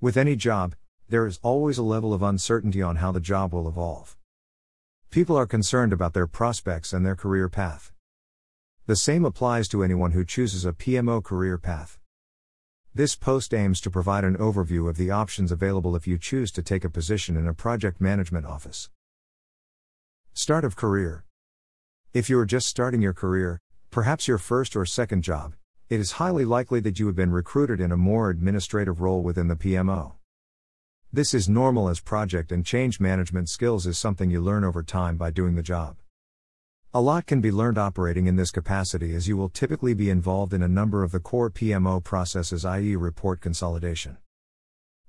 With any job, there is always a level of uncertainty on how the job will evolve. People are concerned about their prospects and their career path. The same applies to anyone who chooses a PMO career path. This post aims to provide an overview of the options available if you choose to take a position in a project management office. Start of career. If you are just starting your career, perhaps your first or second job, it is highly likely that you have been recruited in a more administrative role within the PMO. This is normal as project and change management skills is something you learn over time by doing the job. A lot can be learned operating in this capacity as you will typically be involved in a number of the core PMO processes, i.e., report consolidation.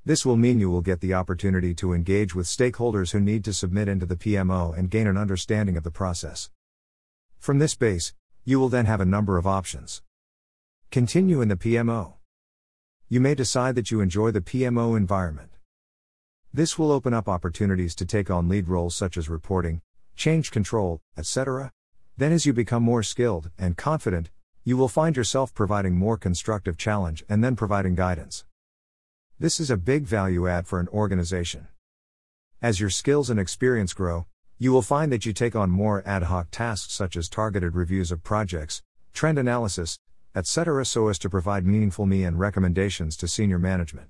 This will mean you will get the opportunity to engage with stakeholders who need to submit into the PMO and gain an understanding of the process. From this base, you will then have a number of options. Continue in the PMO. You may decide that you enjoy the PMO environment. This will open up opportunities to take on lead roles such as reporting, change control, etc. Then, as you become more skilled and confident, you will find yourself providing more constructive challenge and then providing guidance. This is a big value add for an organization. As your skills and experience grow, you will find that you take on more ad hoc tasks such as targeted reviews of projects, trend analysis, etc., so as to provide meaningful me and recommendations to senior management.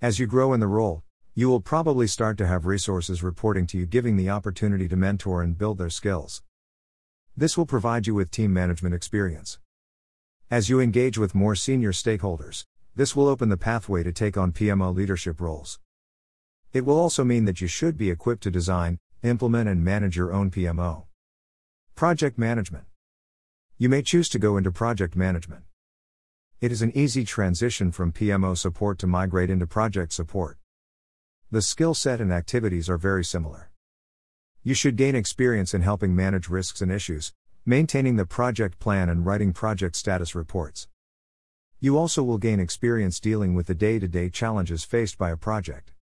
As you grow in the role, you will probably start to have resources reporting to you, giving the opportunity to mentor and build their skills. This will provide you with team management experience. As you engage with more senior stakeholders, this will open the pathway to take on PMO leadership roles. It will also mean that you should be equipped to design, implement, and manage your own PMO. Project Management You may choose to go into project management. It is an easy transition from PMO support to migrate into project support. The skill set and activities are very similar. You should gain experience in helping manage risks and issues, maintaining the project plan, and writing project status reports. You also will gain experience dealing with the day to day challenges faced by a project.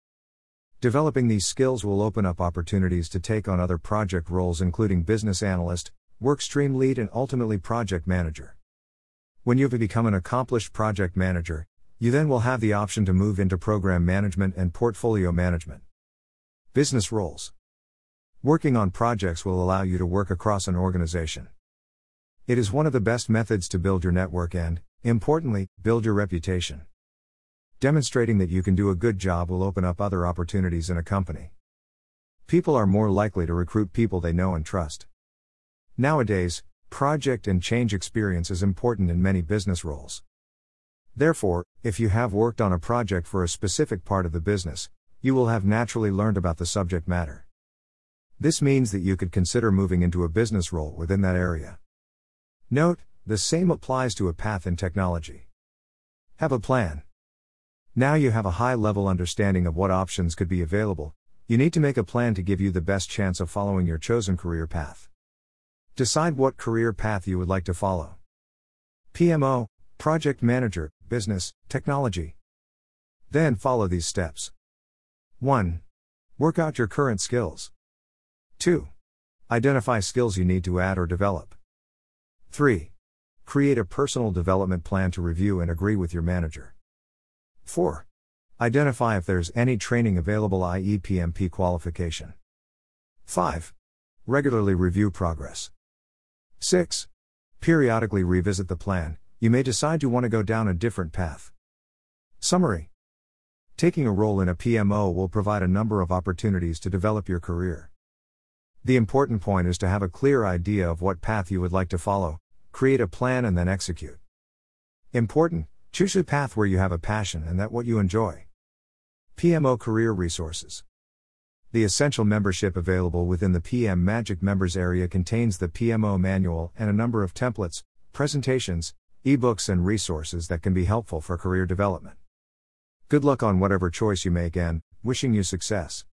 Developing these skills will open up opportunities to take on other project roles, including business analyst, workstream lead, and ultimately project manager. When you have become an accomplished project manager, you then will have the option to move into program management and portfolio management. Business roles. Working on projects will allow you to work across an organization. It is one of the best methods to build your network and, importantly, build your reputation. Demonstrating that you can do a good job will open up other opportunities in a company. People are more likely to recruit people they know and trust. Nowadays, project and change experience is important in many business roles. Therefore, if you have worked on a project for a specific part of the business, you will have naturally learned about the subject matter. This means that you could consider moving into a business role within that area. Note, the same applies to a path in technology. Have a plan. Now you have a high level understanding of what options could be available, you need to make a plan to give you the best chance of following your chosen career path. Decide what career path you would like to follow. PMO, Project Manager, business, technology. Then follow these steps. 1. Work out your current skills. 2. Identify skills you need to add or develop. 3. Create a personal development plan to review and agree with your manager. 4. Identify if there's any training available, i.e., PMP qualification. 5. Regularly review progress. 6. Periodically revisit the plan, you may decide you want to go down a different path. Summary Taking a role in a PMO will provide a number of opportunities to develop your career. The important point is to have a clear idea of what path you would like to follow, create a plan, and then execute. Important choose a path where you have a passion and that what you enjoy. PMO Career Resources the essential membership available within the PM Magic members area contains the PMO manual and a number of templates, presentations, ebooks, and resources that can be helpful for career development. Good luck on whatever choice you make and wishing you success.